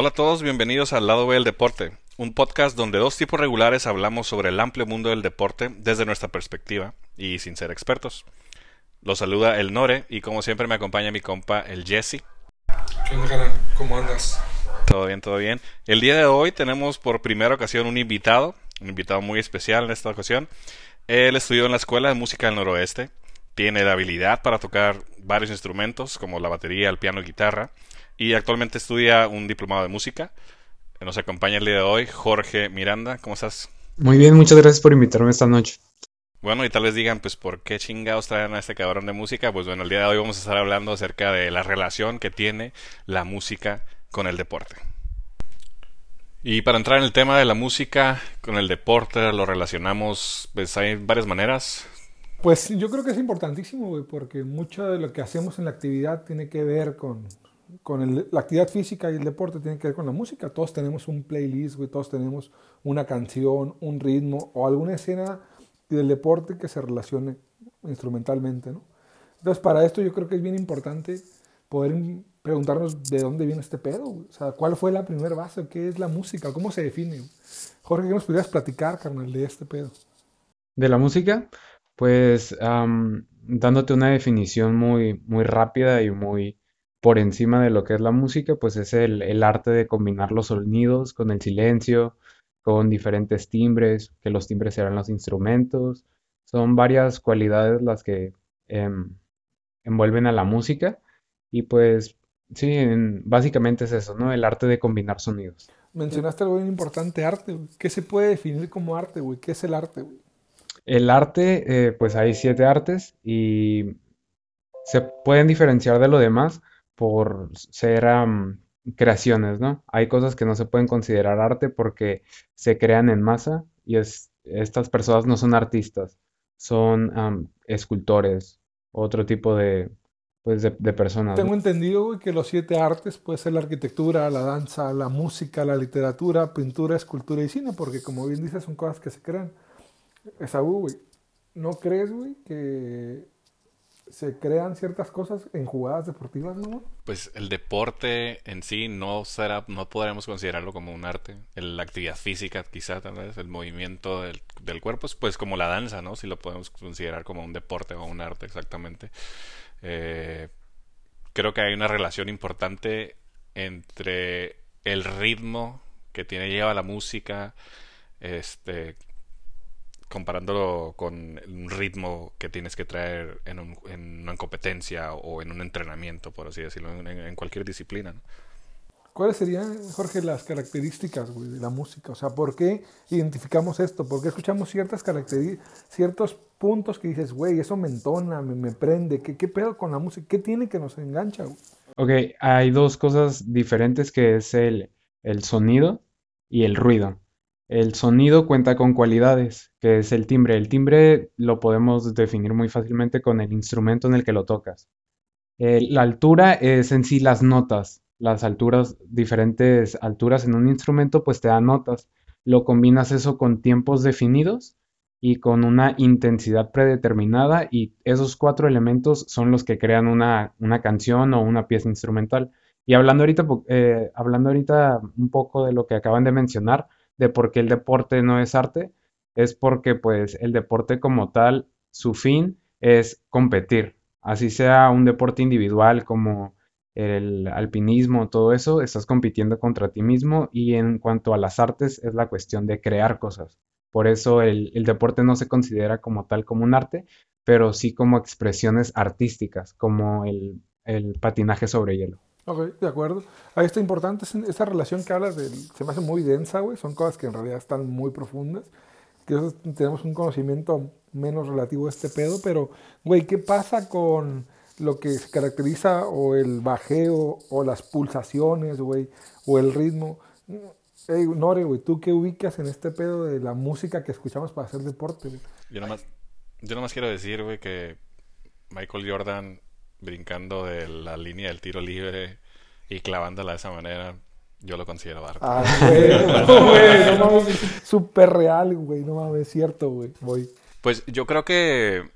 Hola a todos, bienvenidos al Lado B del Deporte, un podcast donde dos tipos regulares hablamos sobre el amplio mundo del deporte desde nuestra perspectiva y sin ser expertos. Los saluda el Nore y como siempre me acompaña mi compa el Jesse. ¿Qué onda, ¿Cómo andas? Todo bien, todo bien. El día de hoy tenemos por primera ocasión un invitado, un invitado muy especial en esta ocasión. Él estudió en la Escuela de Música del Noroeste, tiene la habilidad para tocar varios instrumentos como la batería, el piano y guitarra y actualmente estudia un diplomado de música. Nos acompaña el día de hoy Jorge Miranda. ¿Cómo estás? Muy bien, muchas gracias por invitarme esta noche. Bueno, y tal vez digan, pues, ¿por qué chingados traen a este cabrón de música? Pues bueno, el día de hoy vamos a estar hablando acerca de la relación que tiene la música con el deporte. Y para entrar en el tema de la música con el deporte, lo relacionamos, pues hay varias maneras. Pues yo creo que es importantísimo, güey, porque mucho de lo que hacemos en la actividad tiene que ver con, con la actividad física y el deporte tiene que ver con la música. Todos tenemos un playlist, güey, todos tenemos una canción, un ritmo o alguna escena del deporte que se relacione instrumentalmente, ¿no? Entonces, para esto yo creo que es bien importante poder preguntarnos de dónde viene este pedo, o sea, cuál fue la primera base, qué es la música, cómo se define. Jorge, ¿qué nos pudieras platicar, carnal, de este pedo? De la música, pues dándote una definición muy, muy rápida y muy por encima de lo que es la música, pues es el, arte de combinar los sonidos con el silencio, con diferentes timbres, que los timbres serán los instrumentos. Son varias cualidades las que em, envuelven a la música y pues sí, básicamente es eso, ¿no? El arte de combinar sonidos. Mencionaste algo bien importante, arte. ¿Qué se puede definir como arte, güey? ¿Qué es el arte, güey? El arte, eh, pues hay siete artes y se pueden diferenciar de lo demás por ser creaciones, ¿no? Hay cosas que no se pueden considerar arte porque se crean en masa y es, estas personas no son artistas, son escultores, otro tipo de, pues de, personas. Tengo entendido que los siete artes puede ser la arquitectura, la danza, la música, la literatura, pintura, escultura y cine, porque como bien dices son cosas que se crean. Esaú, güey, ¿no crees, güey, que se crean ciertas cosas en jugadas deportivas, ¿no? Pues el deporte en sí no será, no podremos considerarlo como un arte. la actividad física, quizá, tal vez, el movimiento del, del, cuerpo, es pues como la danza, ¿no? Si lo podemos considerar como un deporte o un arte, exactamente. Eh, creo que hay una relación importante entre el ritmo que tiene lleva la música, este, comparándolo con un ritmo que tienes que traer en, una competencia o en un entrenamiento, por así decirlo, en, cualquier disciplina. ¿Cuáles serían, Jorge, las características de la música? O sea, ¿por qué identificamos esto? ¿Por qué escuchamos ciertas características, ciertos puntos que dices, güey, eso me entona, me, prende? ¿Qué, ¿Qué, pedo con la música? ¿Qué tiene que nos engancha? Ok, hay dos cosas diferentes que es el, el sonido y el ruido. El sonido cuenta con cualidades, que es el timbre. El timbre lo podemos definir muy fácilmente con el instrumento en el que lo tocas. la altura es en sí las notas. Las alturas, diferentes alturas en un instrumento, pues te dan notas. Lo combinas eso con tiempos definidos y con una intensidad predeterminada y esos cuatro elementos son los que crean una, canción o una pieza instrumental. Y hablando ahorita, eh, hablando ahorita un poco de lo que acaban de mencionar, de por qué el deporte no es arte, es porque pues el deporte como tal, su fin es competir. Así sea un deporte individual como el alpinismo, todo eso, estás compitiendo contra ti mismo y en cuanto a las artes es la cuestión de crear cosas. Por eso el, deporte no se considera como tal como un arte, pero sí como expresiones artísticas, como el patinaje sobre hielo. Ok, de acuerdo. Ahí está importante esa relación que hablas, se me hace muy densa, güey. Son cosas que en realidad están muy profundas. Que tenemos un conocimiento menos relativo a este pedo, pero, güey, ¿qué pasa con lo que se caracteriza o el bajeo o las pulsaciones, güey, o el ritmo? Hey, Nore, güey, ¿tú qué ubicas en este pedo de la música que escuchamos para hacer deporte? Yo nomás, yo nomás quiero decir, güey, que Michael Jordan brincando de la línea del tiro libre y clavándola de esa manera, yo lo considero arte. Ah, güey, no, mames, súper real, güey, no mames, es cierto, güey, voy. Pues yo creo que,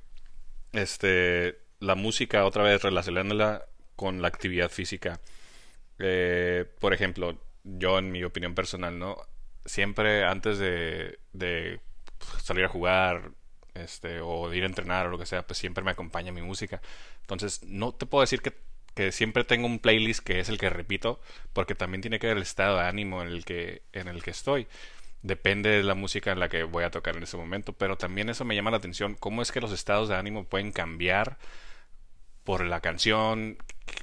este, la música, otra vez relacionándola con la actividad física, eh, por ejemplo, yo en mi opinión personal, ¿no? Siempre antes de, de salir a jugar, este, o ir a entrenar o lo que sea, pues siempre me acompaña mi música. Entonces, no te puedo decir que, siempre tengo un playlist que es el que repito, porque también tiene que ver el estado de ánimo en el que, en el que estoy. Depende de la música en la que voy a tocar en ese momento, pero también eso me llama la atención, cómo es que los estados de ánimo pueden cambiar por la canción,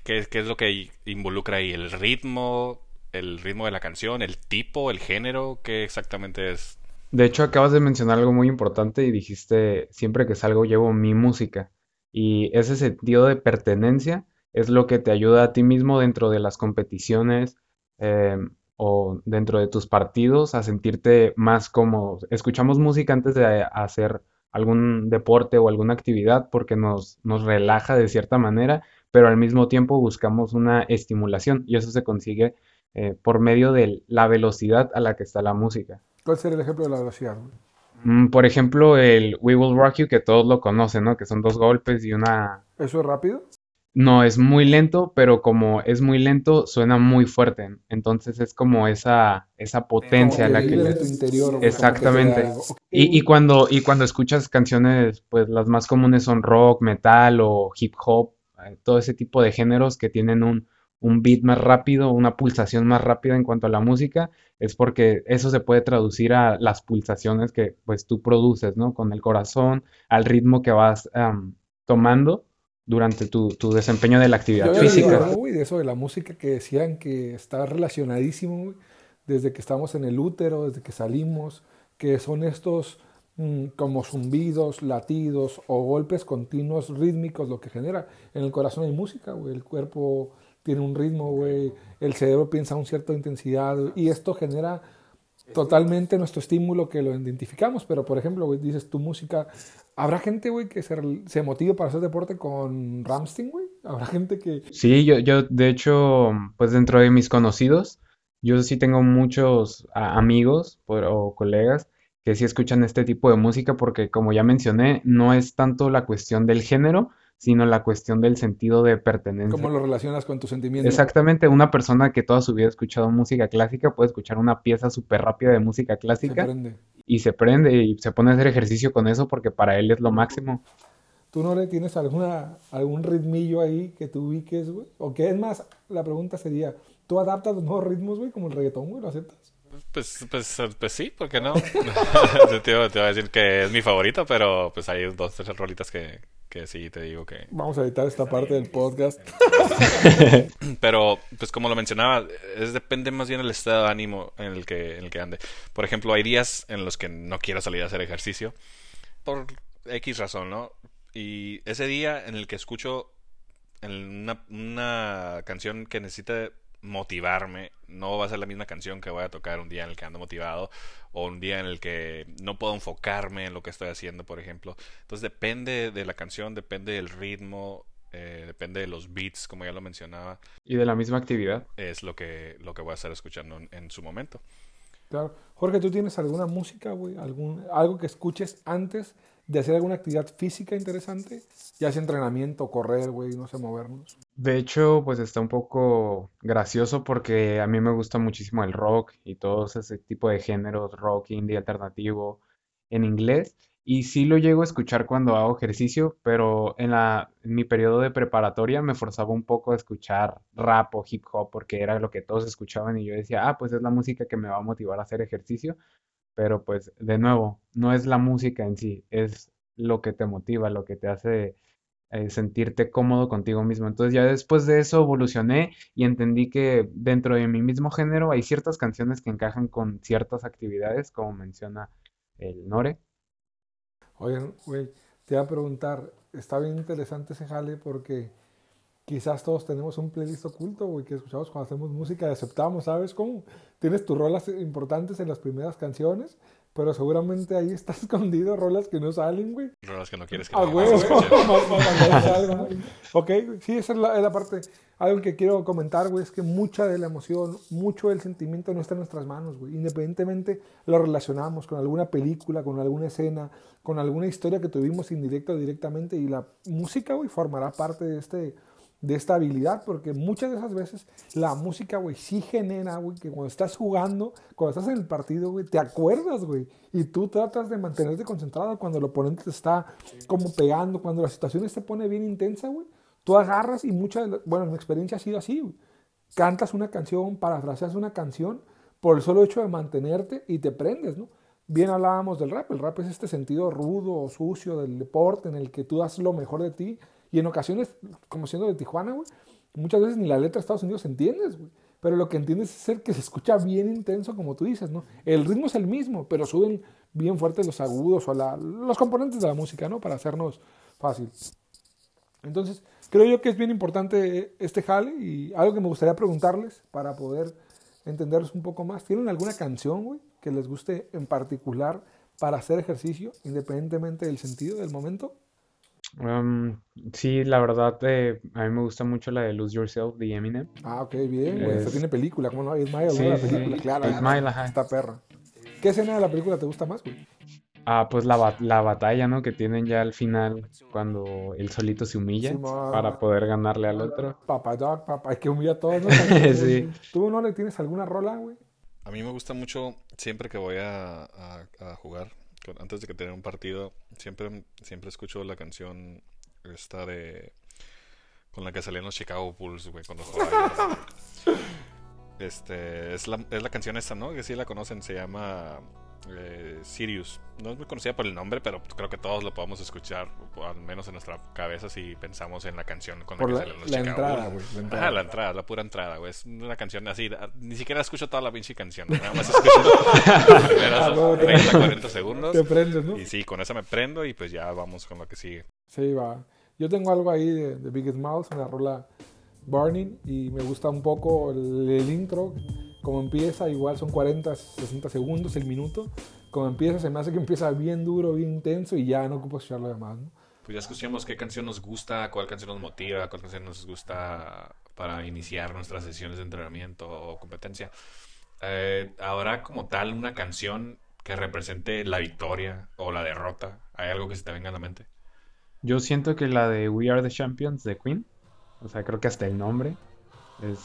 qué es lo que involucra ahí, el ritmo, el ritmo de la canción, el tipo, el género, qué exactamente es de hecho, acabas de mencionar algo muy importante y dijiste, siempre que salgo llevo mi música. Y ese sentido de pertenencia es lo que te ayuda a ti mismo dentro de las competiciones em, o dentro de tus partidos a sentirte más cómodo. Escuchamos música antes de hacer algún deporte o alguna actividad porque nos, nos relaja de cierta manera, pero al mismo tiempo buscamos una estimulación y eso se consigue eh, por medio de la velocidad a la que está la música. ¿Cuál sería el ejemplo de la velocidad? Mm, por ejemplo, el We Will Rock You, que todos lo conocen, ¿no? Que son dos golpes y una... ¿Eso es rápido? No, es muy lento, pero como es muy lento, suena muy fuerte. Entonces es como esa, esa potencia la que le... interior, Exactamente. Y, y, cuando, y cuando escuchas canciones, pues las más comunes son rock, metal o hip hop, eh, todo ese tipo de géneros que tienen un, un beat más rápido, una pulsación más rápida en cuanto a la música, es porque eso se puede traducir a las pulsaciones que pues tú produces, ¿no? Con el corazón, al ritmo que vas tomando durante tu, desempeño de la actividad física. de eso de la música que decían que está relacionadísimo, desde que estamos en el útero, desde que salimos, que son estos mm, como zumbidos, latidos o golpes continuos rítmicos lo que genera. En el corazón hay música, güey, el cuerpo tiene un ritmo, güey, el cerebro piensa a una cierta intensidad y esto genera totalmente nuestro estímulo que lo identificamos, pero por ejemplo, güey, dices tu música, ¿habrá gente, güey, que se, se motive para hacer deporte con Ramstein, güey? ¿Habrá gente que...? Sí, yo, yo, de hecho, pues dentro de mis conocidos, yo sí tengo muchos amigos o colegas que sí escuchan este tipo de música porque, como ya mencioné, no es tanto la cuestión del género, sino la cuestión del sentido de pertenencia. ¿Cómo lo relacionas con tus sentimientos? Exactamente, una persona que toda su vida ha escuchado música clásica puede escuchar una pieza súper rápida de música clásica y se prende y se pone a hacer ejercicio con eso porque para él es lo máximo. ¿Tú no le tienes alguna, algún ritmillo ahí que tú ubiques, güey? O qué es más, la pregunta sería, ¿tú adaptas los nuevos ritmos, güey, como el reggaetón, güey? ¿Lo aceptas? Pues, pues, pues sí, ¿por qué no? te, voy a decir que es mi favorito, pero pues hay dos, tres rolitas que, que sí te digo que... Vamos a editar esta parte del podcast. Pero, pues como lo mencionaba, es depende más bien del estado de ánimo en el que, en el que ande. Por ejemplo, hay días en los que no quiero salir a hacer ejercicio por X razón, ¿no? Y ese día en el que escucho una, una canción que necesita motivarme. No va a ser la misma canción que voy a tocar un día en el que ando motivado o un día en el que no puedo enfocarme en lo que estoy haciendo, por ejemplo. Entonces depende de la canción, depende del ritmo, eh, depende de los beats, como ya lo mencionaba. Y de la misma actividad. Es lo que, lo que voy a estar escuchando en, su momento. Claro. Jorge, ¿tú tienes alguna música, güey? ¿Algún, algo que escuches antes de hacer alguna actividad física interesante? Ya sea entrenamiento, correr, güey, no sé, movernos. De hecho, pues está un poco gracioso porque a mí me gusta muchísimo el rock y todo ese tipo de géneros, rock, indie, alternativo, en inglés. Y sí lo llego a escuchar cuando hago ejercicio, pero en, la, mi periodo de preparatoria me forzaba un poco a escuchar rap o hip hop porque era lo que todos escuchaban y yo decía, ah, pues es la música que me va a motivar a hacer ejercicio. Pero pues de nuevo, no es la música en sí, es lo que te motiva, lo que te hace eh, sentirte cómodo contigo mismo. Entonces ya después de eso evolucioné y entendí que dentro de mi mismo género hay ciertas canciones que encajan con ciertas actividades, como menciona el Nore. Oigan, güey, te voy a preguntar, está bien interesante ese jale porque quizás todos tenemos un playlist oculto, güey, que escuchamos cuando hacemos música aceptamos, ¿sabes cómo? Tienes tus rolas importantes en las primeras canciones pero seguramente ahí está escondido rolas que no salen, güey. Rolas que no quieres que ah, güey. ok, sí, esa es la, parte. Algo que quiero comentar, güey, es que mucha de la emoción, mucho del sentimiento no está en nuestras manos, güey. Independientemente lo relacionamos con alguna película, con alguna escena, con alguna historia que tuvimos indirecta o directamente. Y la música, güey, formará parte de este, de esta habilidad, porque muchas de esas veces la música, güey, sí genera, güey, que cuando estás jugando, cuando estás en el partido, güey, te acuerdas, güey, y tú tratas de mantenerte concentrado cuando el oponente te está como pegando, cuando la situación se pone bien intensa, güey, tú agarras y muchas, bueno, mi experiencia ha sido así. Cantas una canción, parafraseas una canción por el solo hecho de mantenerte y te prendes, ¿no? Bien hablábamos del rap, el rap es este sentido rudo o sucio del deporte en el que tú das lo mejor de ti y en ocasiones, como siendo de Tijuana, muchas veces ni la letra de Estados Unidos entiendes. Pero lo que entiendes es que se escucha bien intenso, como tú dices, ¿no? El ritmo es el mismo, pero suben bien fuertes los agudos o la, los componentes de la música, ¿no? Para hacernos fácil. Entonces, creo yo que es bien importante este jale y algo que me gustaría preguntarles para poder entenderlos un poco más. ¿Tienen alguna canción, güey, que les guste en particular para hacer ejercicio, independientemente del sentido del momento? Um, sí, la verdad, eh, a mí me gusta mucho la de Lose Yourself de Eminem. Ah, ok, bien, güey. Esta tiene película, ¿cómo no? Es Mile, sí, La película, sí. claro. Mile, ajá. Esta perra. ¿Qué escena de la película te gusta más, güey? Ah, pues la, la batalla, ¿no? Que tienen ya al final, cuando él solito se humilla Sí, para poder ganarle al otro. Papá Dog, papá, hay que humillar a todos, ¿no? Sí. ¿Tú no le tienes alguna rola, güey? A mí me gusta mucho siempre que voy a, a- a jugar, antes de que tener un partido, siempre, siempre escucho la canción esta de... con la que salían los Chicago Bulls, güey, cuando jugaban. Este, es la, es la canción esta, ¿no? Que sí la conocen, se llama eh, Sirius. No es muy conocida por el nombre, pero creo que todos lo podemos escuchar, al menos en nuestra cabeza, si pensamos en la canción con la Por que la, salen los la Chicago entrada, güey. La entrada. la entrada, la pura entrada, güey. Es una canción así. ah, Ni siquiera escucho toda la pinche canción. Nada más escucho los primeros Ah, no, 30, 40 segundos. Te prendes, ¿no? Y sí, con esa me prendo y pues ya vamos con lo que sigue. Sí, va. Yo tengo algo ahí de, de Biggest Mouth, una rola Burning, y me gusta un poco el, el intro, como empieza, igual son 40, 60 segundos, el minuto. Como empieza, se me hace que empieza bien duro, bien intenso, y ya no ocupo escuchar lo demás, ¿no? Pues ya escuchamos qué canción nos gusta, cuál canción nos motiva, cuál canción nos gusta para iniciar nuestras sesiones de entrenamiento o competencia. Eh, ahora como tal una canción que represente la victoria o la derrota. ¿Hay algo que se te venga a la mente? Yo siento que la de We Are the Champions de Queen, o sea, creo que hasta el nombre es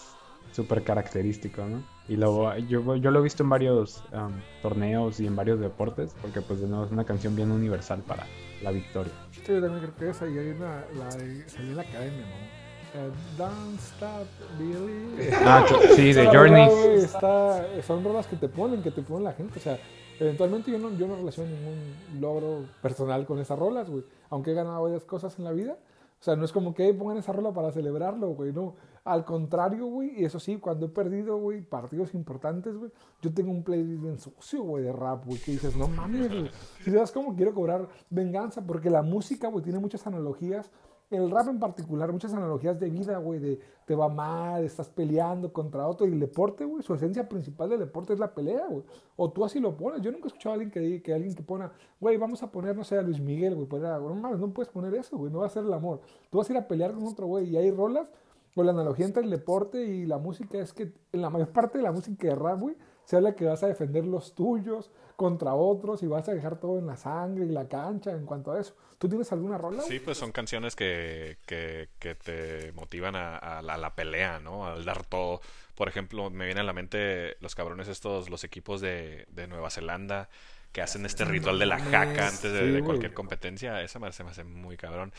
súper característico, ¿no? Y luego yo, yo lo he visto en varios um, torneos y en varios deportes, porque pues de nuevo es una canción bien universal para la victoria. Sí, yo también creo que esa, y hay una, la de, salió en la academia, ¿no? Eh, Don't Stop Billy. Ah, sí, de la Journey. está- son rolas que te ponen, que te ponen la gente. O sea, eventualmente yo no, yo no relaciono ningún logro personal con esas rolas, güey. Aunque he ganado varias cosas en la vida. O sea, no es como que "Ey, pongan esa rola para celebrarlo, güey. No, al contrario, güey. Y eso sí, cuando he perdido, güey, partidos importantes, güey, yo tengo un playlist bien sucio, güey, de rap, güey, que dices, no mames, güey. Si sabes cómo quiero cobrar venganza, porque la música, güey, tiene muchas analogías el rap en particular, muchas analogías de vida, güey, de te va mal, estás peleando contra otro. Y el deporte, güey, su esencia principal del deporte es la pelea, güey. O tú así lo pones. Yo nunca he escuchado a alguien que, diga- que alguien que pone, güey, vamos a poner, no sé, a Luis Miguel, güey. poner a- No mames, no puedes poner eso, güey, no va a ser el amor. Tú vas a ir a pelear con otro, güey. Y hay rolas, o la analogía entre el deporte y la música es que en la mayor parte de la música de rap, güey, se habla que vas a defender los tuyos contra otros y vas a dejar todo en la sangre y la cancha en cuanto a eso. ¿Tú tienes alguna rola? Sí, pues son canciones que, que, que te motivan a, a la, a la pelea, ¿no? Al dar todo. Por ejemplo, me viene a la mente los cabrones estos, los equipos de, de Nueva Zelanda que hacen este ritual de la jaca antes de, cualquier competencia. Esa me, se me hace muy cabrón.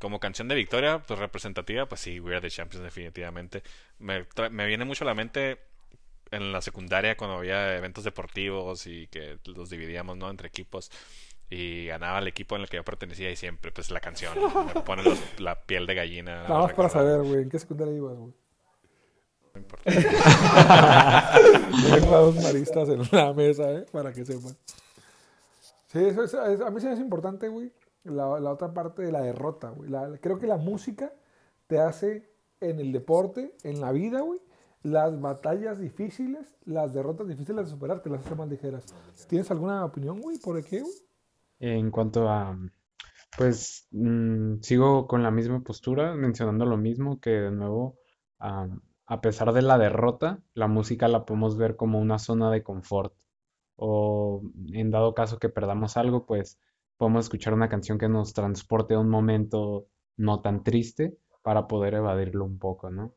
Como canción de victoria, pues representativa, pues sí, We Are the Champions definitivamente. Me, me viene mucho a la mente en la secundaria cuando había eventos deportivos y que los dividíamos, ¿no? Entre equipos y ganaba el equipo en el que yo pertenecía y siempre, pues la canción me pone los- la piel de gallina. Nada más para saber, güey, ¿en qué secundaria ibas, güey? No importa. Tengo a dos maristas en la mesa, ¿eh? Para que sepan. Sí, eso es- a mí sí me es importante, güey, la, otra parte de la derrota, güey. Creo que la música te hace en el deporte, en la vida, güey, las batallas difíciles, las derrotas difíciles de superar, te las hace más ligeras. ¿Tienes alguna opinión, güey? ¿Por qué, güey? En cuanto a, pues mm, sigo con la misma postura, mencionando lo mismo, que de nuevo, a pesar de la derrota, la música la podemos ver como una zona de confort. O en dado caso que perdamos algo, pues podemos escuchar una canción que nos transporte a un momento no tan triste para poder evadirlo un poco, ¿no?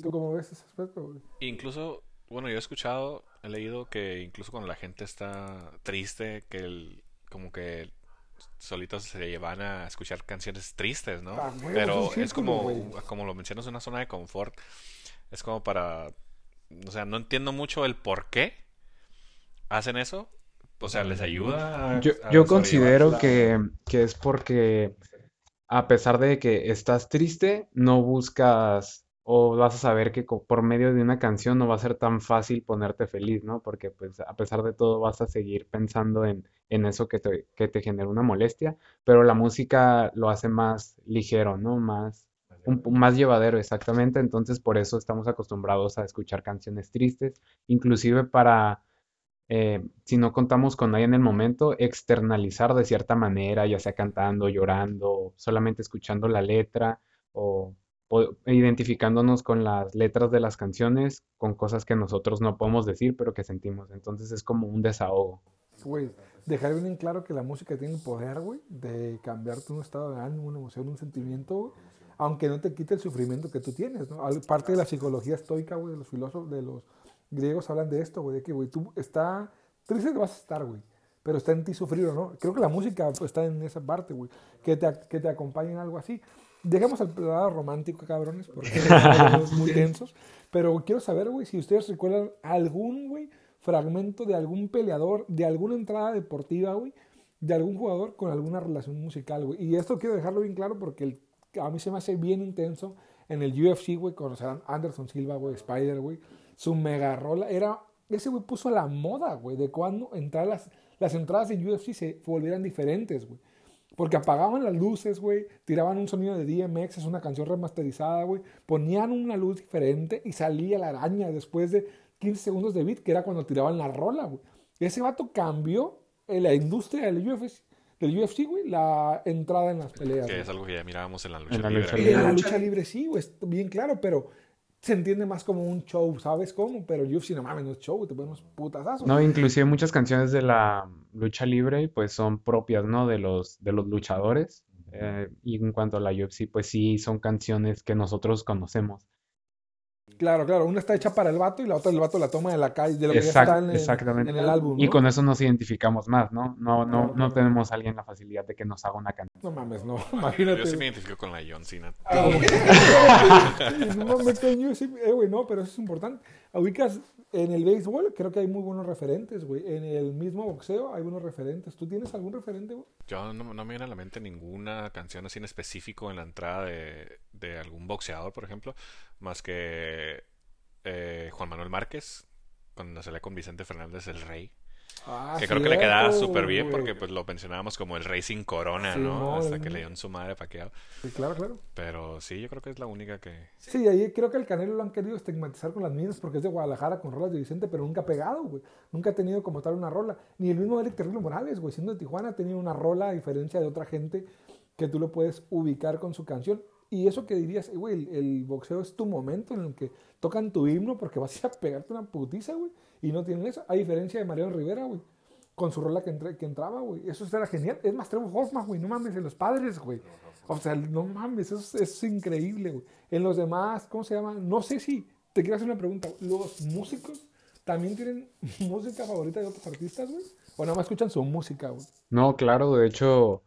¿Tú cómo ves ese aspecto, güey? Incluso, bueno, yo he escuchado, he leído que incluso cuando la gente está triste, que el, como que solitos se llevan a escuchar canciones tristes, ¿no? Ah, güey, Pero es como, güey. como lo mencionas, una zona de confort. Es como para, o sea, no entiendo mucho el por qué hacen eso. O sea, les ayuda. a- Yo, a yo considero que, que es porque a pesar de que estás triste, no buscas o vas a saber que por medio de una canción no va a ser tan fácil ponerte feliz, ¿no? Porque pues a pesar de todo vas a seguir pensando en, en eso que te, que te genera una molestia, pero la música lo hace más ligero, ¿no? Más, un, más llevadero, exactamente. Entonces por eso estamos acostumbrados a escuchar canciones tristes, inclusive para eh, si no contamos con nadie en el momento, externalizar de cierta manera, ya sea cantando, llorando, solamente escuchando la letra o, o identificándonos con las letras de las canciones, con cosas que nosotros no podemos decir, pero que sentimos. Entonces es como un desahogo. Güey, dejar bien en claro que la música tiene el poder, güey, de cambiarte un estado de ánimo, una emoción, un sentimiento, aunque no te quite el sufrimiento que tú tienes, ¿no? Parte de la psicología estoica, güey, de los filósofos, de los griegos hablan de esto, güey, de que, güey, tú está triste te vas a estar, güey, pero está en ti sufrir, ¿o ¿no? Creo que la música está en esa parte, güey, que te, que te acompañe en algo así. Dejemos el lado romántico, cabrones, porque somos muy tensos, pero quiero saber, güey, si ustedes recuerdan algún, güey, fragmento de algún peleador, de alguna entrada deportiva, güey, de algún jugador con alguna relación musical, güey. Y esto quiero dejarlo bien claro porque el- a mí se me hace bien intenso en el UFC, güey, conocerán Anderson Silva, güey, Spider, güey, su mega rola. Era, ese güey puso la moda, güey, de cuando entrar las, las entradas en UFC se volvieran diferentes, güey. Porque apagaban las luces, güey, tiraban un sonido de DMX, es una canción remasterizada, güey, ponían una luz diferente y salía la araña después de 15 segundos de beat, que era cuando tiraban la rola, güey. Ese vato cambió en la industria del UFC, del UFC, güey, la entrada en las peleas. Que es algo que ya mirábamos en la lucha En la libre. lucha güey. en la lucha libre sí, güey, bien claro, pero se entiende más como un show, ¿sabes cómo? Pero UFC no mames, no es show, te ponemos putazazos. No, inclusive muchas canciones de la lucha libre pues son propias, ¿no? De los, de los luchadores. Eh, y en cuanto a la UFC, pues sí, son canciones que nosotros conocemos. Claro, claro, una está hecha para el vato y la otra el vato la toma de la calle, de lo que está en el, exactamente. en el álbum. Y ¿no? con eso nos identificamos más, ¿no? No, no, no tenemos a alguien la facilidad de que nos haga una canción. No mames, no, imagínate. Yo sí me identifico con la John Cena. Ah, no mames, coño, sí, eh, güey, no, pero eso es importante. Ubicas en el béisbol, creo que hay muy buenos referentes, güey. En el mismo boxeo hay buenos referentes. ¿Tú tienes algún referente, güey? Yo no, me viene a la mente ninguna canción así en específico en la entrada de, de algún boxeador, por ejemplo, más que eh, Juan Manuel Márquez, cuando salía con Vicente Fernández, el rey. Ah, que creo que le quedaba súper bien porque pues lo mencionábamos como el rey sin corona, Sí, ¿no? no, Hasta que le dio en su madre paqueado. Sí, claro, claro. Pero sí, yo creo que es la única que... Sí, ahí creo que el Canelo lo han querido estigmatizar con las mismas porque es de Guadalajara con rolas de Vicente, pero nunca ha pegado, güey. Nunca ha tenido como tal una rola. Ni el mismo Eric Terrible Morales, güey, siendo de Tijuana, ha tenido una rola a diferencia de otra gente que tú lo puedes ubicar con su canción. Y eso que dirías, eh, güey, el, boxeo es tu momento en el que tocan tu himno porque vas a pegarte una putiza, güey. Y no tienen eso. A diferencia de Mariano Rivera, güey. Con su rola que, entra- que entraba, güey. Eso era genial. Es más, Trevor Hoffman, güey. No mames, en los padres, güey. O sea, no mames, eso es, eso es increíble, güey. En los demás, ¿cómo se llama? No sé si, te quiero hacer una pregunta. ¿Los músicos también tienen música favorita de otros artistas, güey? ¿O nada más escuchan su música, güey? No, claro, de hecho,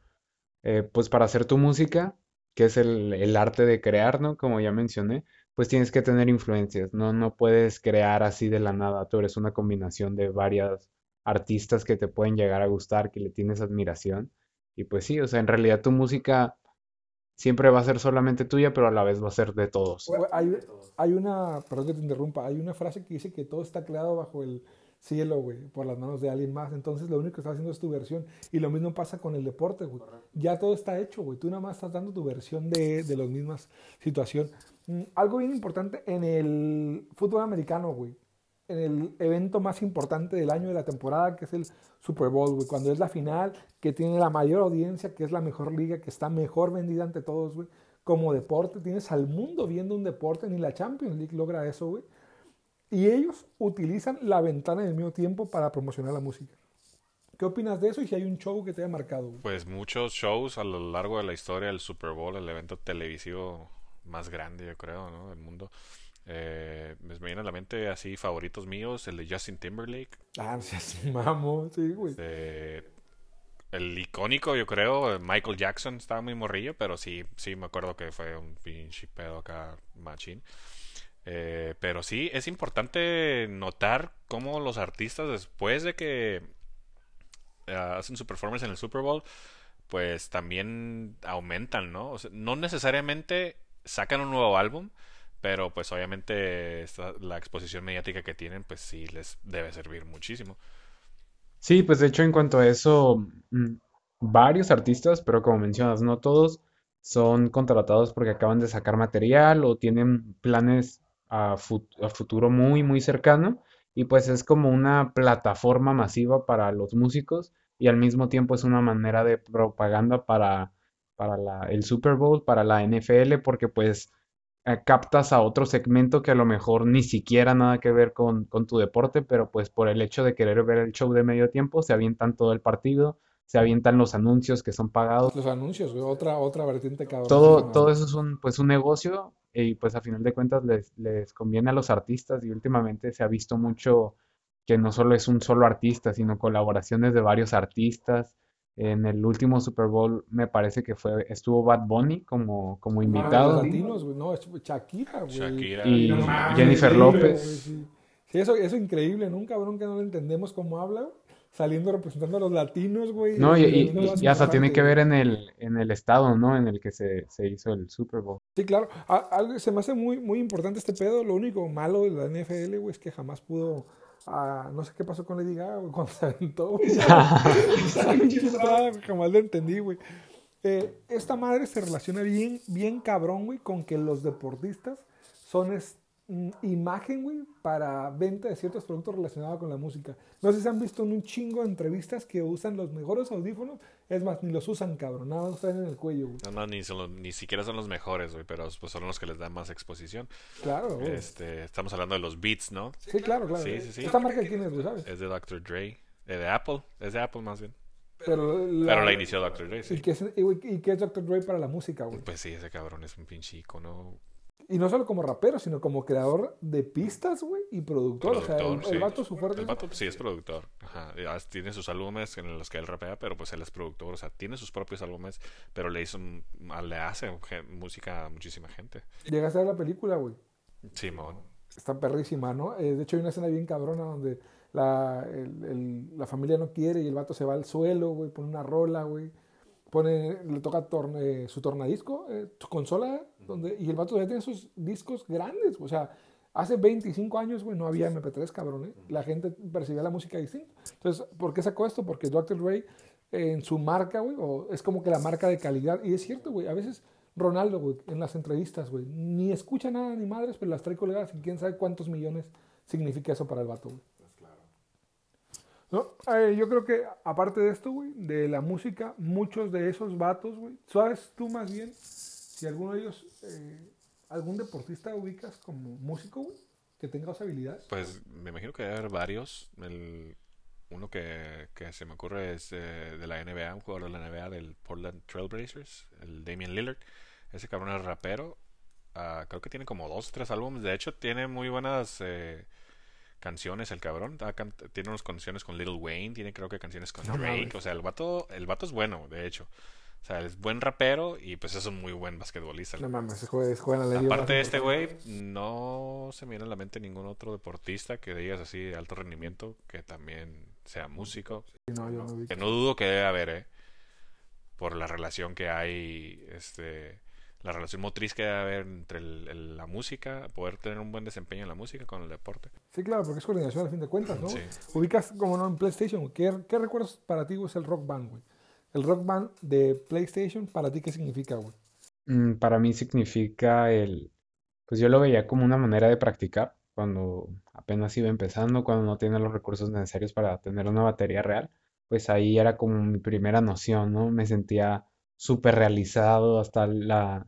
eh, pues para hacer tu música, que es el, arte de crear, ¿no? Como ya mencioné, pues tienes que tener influencias, no, no puedes crear así de la nada, tú eres una combinación de varias artistas que te pueden llegar a gustar, que le tienes admiración, y pues sí, o sea, en realidad tu música siempre va a ser solamente tuya, pero a la vez va a ser de todos. Hay una, perdón que te interrumpa, hay una frase que dice que todo está creado bajo el cielo, güey, por las manos de alguien más. Entonces lo único que estás haciendo es tu versión. Y lo mismo pasa con el deporte, güey. Ya todo está hecho, güey. Tú nada más estás dando tu versión de, de las mismas situaciones. Mm, Algo bien importante en el fútbol americano, güey. En el evento más importante del año de la temporada, que es el Super Bowl, güey. Cuando es la final, que tiene la mayor audiencia, que es la mejor liga, que está mejor vendida ante todos, güey. Como deporte, tienes al mundo viendo un deporte, ni la Champions League logra eso, güey. Y ellos utilizan la ventana del mismo tiempo para promocionar la música. ¿Qué opinas de eso y si hay un show que te haya marcado? güey? Pues muchos shows a lo largo de la historia del Super Bowl, el evento televisivo más grande, yo creo, ¿no? Del mundo. Eh, me viene a la mente así favoritos míos, el de Justin Timberlake. Ah, sí, mamo, sí, güey. el icónico, yo creo, Michael Jackson estaba muy morrillo, pero sí, sí me acuerdo que fue un pinche pedo acá, machín. Eh, pero sí, es importante notar cómo los artistas después de que eh, hacen su performance en el Super Bowl, pues también aumentan, ¿no? no necesariamente sacan un nuevo álbum, pero pues obviamente la exposición mediática que tienen, pues sí les debe servir muchísimo. Sí, pues de hecho en cuanto a eso, mm, varios artistas, pero como mencionas, no todos son contratados porque acaban de sacar material o tienen planes a, futuro muy, muy cercano. Y pues es como una plataforma masiva para los músicos y al mismo tiempo es una manera de propaganda para, para la, el Super Bowl, para la NFL, porque pues eh, captas a otro segmento que a lo mejor ni siquiera nada que ver con, con, tu deporte, pero pues por el hecho de querer ver el show de medio tiempo, se avientan todo el partido, se avientan los anuncios que son pagados. Los anuncios, otra, otra vertiente cabrón. Todo, todo eso es un, pues un negocio y pues a final de cuentas les, les conviene a los artistas y últimamente se ha visto mucho que no solo es un solo artista, sino colaboraciones de varios artistas. En el último Super Bowl me parece que fue estuvo Bad Bunny como, como ah, invitado. latinos, No, Shakira, güey. Shakira. Y Jennifer López. Sí, eso, eso es increíble, ¿no? Un cabrón que no lo entendemos cómo habla saliendo representando a los latinos, güey. No, y, hasta tiene que ver en el, en el estado, ¿no? En el que se, se hizo el Super Bowl. Sí, claro. algo, se me hace muy, muy importante este pedo. Lo único malo de la NFL, güey, es que jamás pudo... No sé qué pasó con Lady Gaga, güey, cuando se aventó. jamás lo entendí, güey. Eh, esta madre se relaciona bien, bien cabrón, güey, con que los deportistas son... Este imagen, güey, para venta de ciertos productos relacionados con la música. No sé si han visto en un chingo de entrevistas que usan los mejores audífonos. Es más, ni los usan, cabrón. Nada más los traen en el cuello, güey. No, no, ni, ni siquiera son los mejores, güey, pero pues son los que les dan más exposición. Claro, güey. Este, estamos hablando de los Beats, ¿no? Sí, claro, claro. Sí, sí, sí. ¿Esta marca quién es, güey, sabes? Es de Dr. Dre. Eh, de Apple. Es de Apple, más bien. Pero la, pero la inició Dr. Dre, sí. ¿Y qué, es, y, qué es Dr. Dre para la música, güey? Pues sí, ese cabrón es un pinche icono y no solo como rapero, sino como creador de pistas, güey, y productor. o sea, el, vato su fuerte. El vato sí es productor. Ajá. Tiene sus álbumes en los que él rapea, pero pues él es productor. O sea, tiene sus propios álbumes, pero le hizo le hace música a muchísima gente. Llegaste a ver la película, güey. Simón. Está perrísima, ¿no? Eh, de hecho, hay una escena bien cabrona donde la, la familia no quiere y el vato se va al suelo, güey, pone una rola, güey pone, le toca torne, su tornadisco, eh, su consola, donde, y el vato ya tiene esos discos grandes, o sea, hace 25 años, güey, no había MP3, cabrón, ¿eh? la gente percibía la música distinta. Entonces, ¿por qué sacó esto? Porque Dr. Ray en su marca, güey, es como que la marca de calidad, y es cierto, güey, a veces Ronaldo, güey, en las entrevistas, güey, ni escucha nada ni madres, pero las trae colgadas y quién sabe cuántos millones significa eso para el vato, güey. No, eh, yo creo que aparte de esto, güey, de la música, muchos de esos vatos, güey, ¿sabes tú más bien si alguno de ellos, eh, algún deportista ubicas como músico, güey, que tenga esas habilidades? Pues me imagino que debe haber varios. El, uno que, que se me ocurre es eh, de la NBA, un jugador de la NBA del Portland Trailblazers, el Damian Lillard. Ese cabrón es rapero. Uh, creo que tiene como dos, tres álbumes. De hecho, tiene muy buenas canciones el cabrón. Tiene unas canciones con Little Wayne, tiene creo que canciones con Drake. O sea, el vato, el vato es bueno, de hecho. O sea, es buen rapero y pues es un muy buen basquetbolista. No mames, es juega, la Aparte de este güey, no se me viene a la mente ningún otro deportista que digas así de alto rendimiento que también sea músico. que no dudo que debe haber, ¿eh? Por la relación que hay este la relación motriz que debe haber entre la música, poder tener un buen desempeño en la música con el deporte. Sí, claro, porque es coordinación al fin de cuentas, ¿no? Ubicas como no en PlayStation, ¿qué, qué recuerdos para ti es el Rock Band, güey? El Rock Band de PlayStation, ¿para ti qué significa, güey? Mm, para mí significa el, pues yo lo veía como una manera de practicar cuando apenas iba empezando, cuando no tenía los recursos necesarios para tener una batería real, pues ahí era como mi primera noción, ¿no? Me sentía súper realizado hasta la,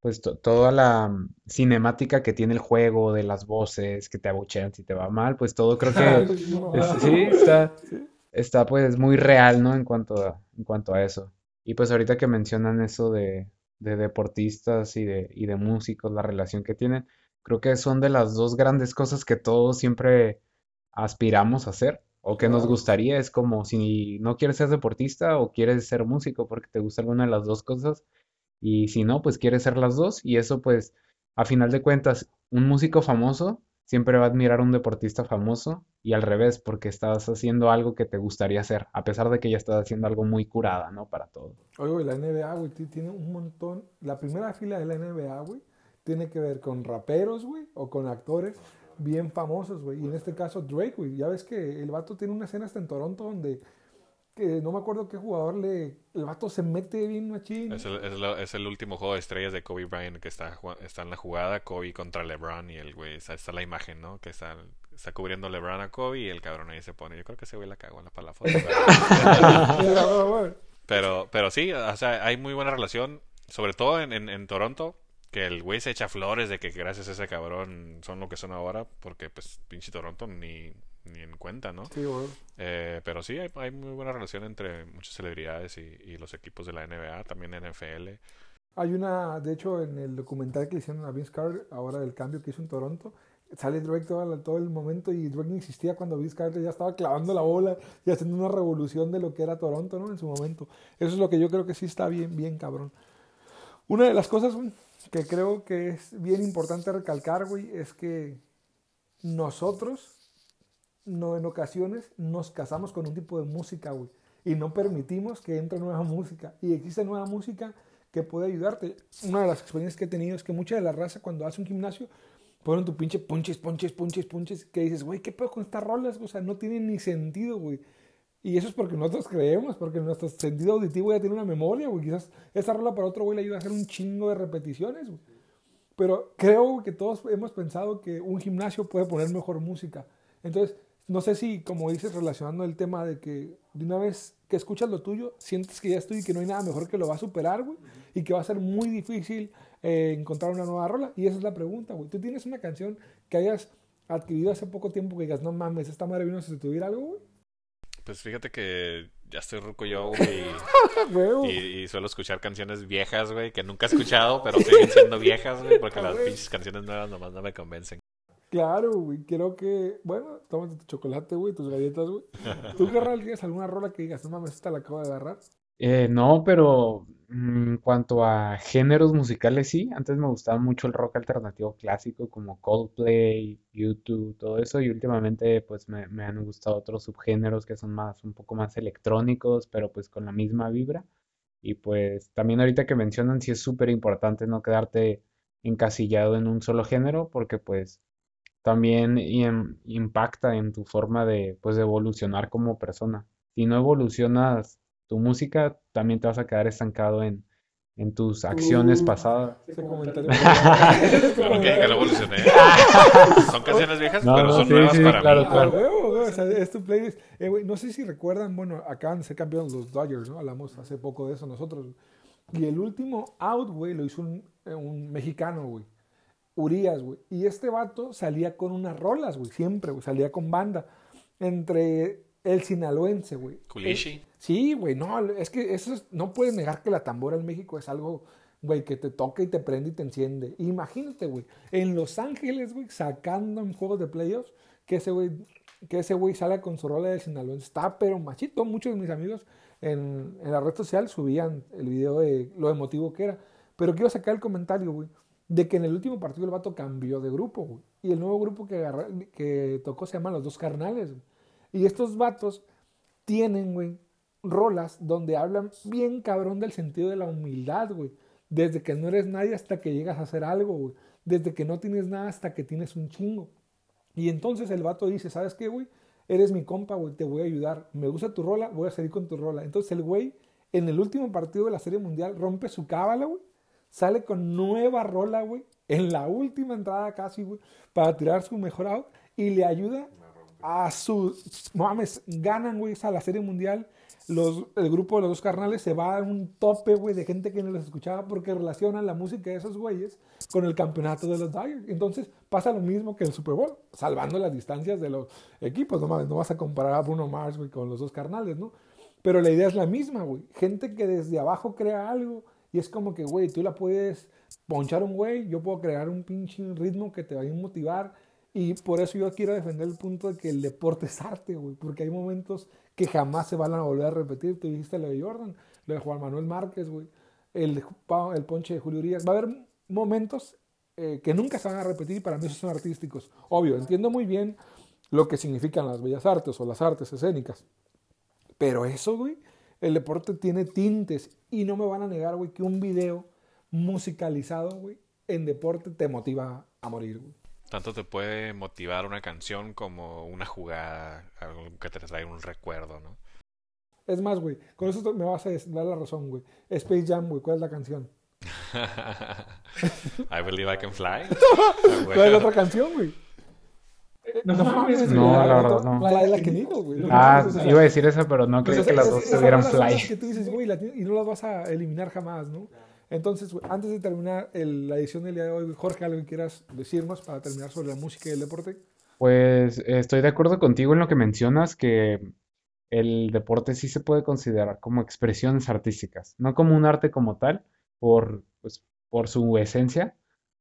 pues toda la mm, cinemática que tiene el juego, de las voces, que te abuchean si te va mal, pues todo creo que sí, está, está pues muy real, ¿no? En cuanto a, en cuanto a eso. Y pues ahorita que mencionan eso de, de deportistas y de, y de músicos, la relación que tienen. Creo que son de las dos grandes cosas que todos siempre aspiramos a hacer o que nos gustaría. Es como si no quieres ser deportista o quieres ser músico porque te gusta alguna de las dos cosas. Y si no, pues quieres ser las dos. Y eso pues, a final de cuentas, un músico famoso siempre va a admirar a un deportista famoso y al revés, porque estás haciendo algo que te gustaría hacer, a pesar de que ya estás haciendo algo muy curada, ¿no? Para todo. Oye, güey, la NBA, güey, tiene un montón. La primera fila de la NBA, güey, tiene que ver con raperos, güey, o con actores bien famosos, güey. Y en este caso Drake, güey. Ya ves que el vato tiene una escena hasta en Toronto donde que no me acuerdo qué jugador le. El vato se mete bien machín. Es el, es, es el último juego de estrellas de Kobe Bryant que está, está en la jugada, Kobe contra LeBron y el güey, está, está la imagen, ¿no? Que está, está cubriendo LeBron a Kobe y el cabrón ahí se pone. Yo creo que ese güey la cagó para la foto. pero, pero sí, o sea, hay muy buena relación, sobre todo en, en, en Toronto que el güey se echa flores de que gracias a ese cabrón son lo que son ahora, porque pues pinche Toronto ni, ni en cuenta, ¿no? Sí, bueno. eh, pero sí, hay, hay, muy buena relación entre muchas celebridades y, y, los equipos de la NBA, también NFL. Hay una, de hecho, en el documental que le hicieron a Vince Carter, ahora del cambio que hizo en Toronto, sale Drake todo, todo el momento y Drake no existía cuando Vince Carter ya estaba clavando la bola y haciendo una revolución de lo que era Toronto, ¿no? En su momento. Eso es lo que yo creo que sí está bien, bien cabrón. Una de las cosas que creo que es bien importante recalcar, güey, es que nosotros no, en ocasiones nos casamos con un tipo de música, güey. Y no permitimos que entre nueva música. Y existe nueva música que puede ayudarte. Una de las experiencias que he tenido es que mucha de la raza cuando hace un gimnasio ponen tu pinche punches, punches, punches, punches, que dices, güey, ¿qué pedo con estas rolas? O sea, no tienen ni sentido, güey. Y eso es porque nosotros creemos, porque nuestro sentido auditivo ya tiene una memoria, güey. Quizás esa rola para otro güey le ayuda a hacer un chingo de repeticiones, güey. Pero creo que todos hemos pensado que un gimnasio puede poner mejor música. Entonces, no sé si, como dices, relacionando el tema de que de una vez que escuchas lo tuyo, sientes que ya estoy y que no hay nada mejor que lo va a superar, güey, y que va a ser muy difícil eh, encontrar una nueva rola. Y esa es la pregunta, güey. ¿Tú tienes una canción que hayas adquirido hace poco tiempo que digas, no mames, esta madre vino si tuviera algo, güey? Pues fíjate que ya estoy ruco yo, güey. y, y, suelo escuchar canciones viejas, güey, que nunca he escuchado, pero siguen siendo viejas, güey, porque las pinches canciones nuevas nomás no me convencen. Claro, güey. Creo que, bueno, tómate tu chocolate, güey, tus galletas, güey. ¿Tú, carnal, tienes alguna rola que digas, no mames, esta la acabo de agarrar? Eh, no, pero mm, en cuanto a géneros musicales, sí. Antes me gustaba mucho el rock alternativo clásico, como Coldplay, YouTube, todo eso. Y últimamente, pues, me, me han gustado otros subgéneros que son más, un poco más electrónicos, pero pues con la misma vibra. Y pues, también ahorita que mencionan, sí es súper importante no quedarte encasillado en un solo género, porque pues también impacta en tu forma de, pues, de evolucionar como persona. Si no evolucionas tu música, también te vas a quedar estancado en, en tus acciones uh, pasadas. Ese comentario. que, que lo evolucioné. son canciones viejas, no, pero no, son sí, nuevas sí, para claro, mí. Claro. o sea, es tu playlist. Eh, wey, no sé si recuerdan, bueno, acaban de ser campeones los Dodgers, ¿no? Hablamos hace poco de eso nosotros. Y el último out, güey, lo hizo un, un mexicano, güey. Urias, güey. Y este vato salía con unas rolas, güey, siempre, güey, salía con banda. Entre el sinaloense, güey. Culichi. Sí, güey, no, es que eso es, no puedes negar que la tambora en México es algo, güey, que te toca y te prende y te enciende. Imagínate, güey, en Los Ángeles, güey, sacando en juegos de playoffs, que ese güey, que ese güey sale con su rola de sinaloense. Está pero machito, muchos de mis amigos en, en la red social subían el video de lo emotivo que era. Pero quiero sacar el comentario, güey de que en el último partido el vato cambió de grupo, güey. Y el nuevo grupo que, agarra, que tocó se llama Los Dos Carnales, güey. Y estos vatos tienen, güey, rolas donde hablan bien cabrón del sentido de la humildad, güey. Desde que no eres nadie hasta que llegas a hacer algo, güey. Desde que no tienes nada hasta que tienes un chingo. Y entonces el vato dice, ¿sabes qué, güey? Eres mi compa, güey, te voy a ayudar. Me gusta tu rola, voy a seguir con tu rola. Entonces el güey, en el último partido de la Serie Mundial, rompe su cábala, güey sale con nueva rola, güey, en la última entrada casi, güey, para tirar su mejor out y le ayuda a su. Mames, ganan, güey, a la Serie Mundial. Los, el grupo de los dos carnales se va a un tope, güey, de gente que no los escuchaba porque relacionan la música de esos güeyes con el campeonato de los Dyers. Entonces pasa lo mismo que el Super Bowl, salvando las distancias de los equipos. No mames, no vas a comparar a Bruno Mars, güey, con los dos carnales, ¿no? Pero la idea es la misma, güey. Gente que desde abajo crea algo Y es como que, güey, tú la puedes ponchar un güey, yo puedo crear un pinche ritmo que te va a motivar. Y por eso yo quiero defender el punto de que el deporte es arte, güey. Porque hay momentos que jamás se van a volver a repetir. Tú dijiste lo de Jordan, lo de Juan Manuel Márquez, güey. El, el ponche de Julio Urias. Va a haber momentos eh, que nunca se van a repetir y para mí esos son artísticos. Obvio, entiendo muy bien lo que significan las bellas artes o las artes escénicas. Pero eso, güey, el deporte tiene tintes y no me van a negar, güey, que un video musicalizado, güey, en deporte te motiva a morir, güey. Tanto te puede motivar una canción como una jugada, algo que te trae un recuerdo, ¿no? Es más, güey, con eso me vas a dar la razón, güey. Space Jam, güey, ¿cuál es la canción? I Believe I Can Fly. ¿Cuál es la otra canción, güey? No, no, la verdad, no. Fly like an eagle, güey. Ah, iba a decir eso, pero no creo que las dos tuvieran fly. que tú dices, güey, y no las vas a eliminar jamás, ¿no? Entonces, antes de terminar el, la edición del día de hoy, Jorge, ¿algo que quieras decirnos para terminar sobre la música y el deporte? Pues estoy de acuerdo contigo en lo que mencionas, que el deporte sí se puede considerar como expresiones artísticas, no como un arte como tal, por, pues, por su esencia,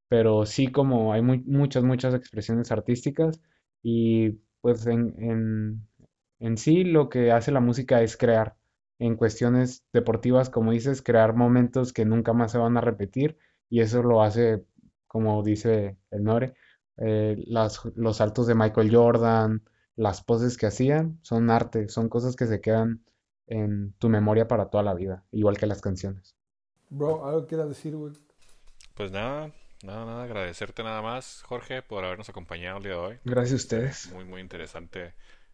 pero sí como hay muchas, muchas expresiones artísticas y pues en, en sí lo que hace la música es crear en cuestiones deportivas, como dices, crear momentos que nunca más se van a repetir y eso lo hace, como dice el Nore, eh, las, los saltos de Michael Jordan, las poses que hacían, son arte, son cosas que se quedan en tu memoria para toda la vida, igual que las canciones. Bro, ¿algo quieras decir, güey? Pues nada, nada, nada, agradecerte nada más, Jorge, por habernos acompañado el día de hoy. Gracias a ustedes. Muy, muy interesante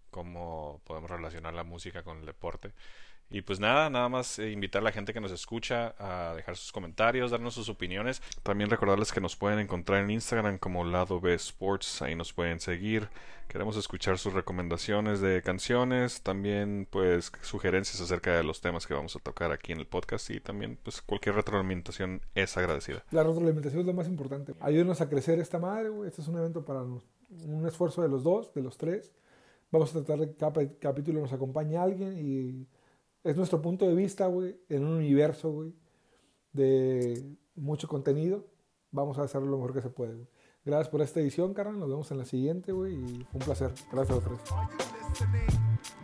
cómo podemos relacionar la música con el deporte. Y pues nada, nada más eh, invitar a la gente que nos escucha a dejar sus comentarios, darnos sus opiniones. También recordarles que nos pueden encontrar en Instagram como Lado B Sports, ahí nos pueden seguir. Queremos escuchar sus recomendaciones de canciones, también pues sugerencias acerca de los temas que vamos a tocar aquí en el podcast y también pues cualquier retroalimentación es agradecida. La retroalimentación es lo más importante. Ayúdenos a crecer esta madre, güey. Este es un evento para un esfuerzo de los dos, de los tres. Vamos a tratar de que cada capítulo nos acompañe alguien y es nuestro punto de vista, güey, en un universo, güey, de mucho contenido. Vamos a hacer lo mejor que se puede, güey. Gracias por esta edición, carnal. Nos vemos en la siguiente, güey. Y fue un placer. Gracias a los tres.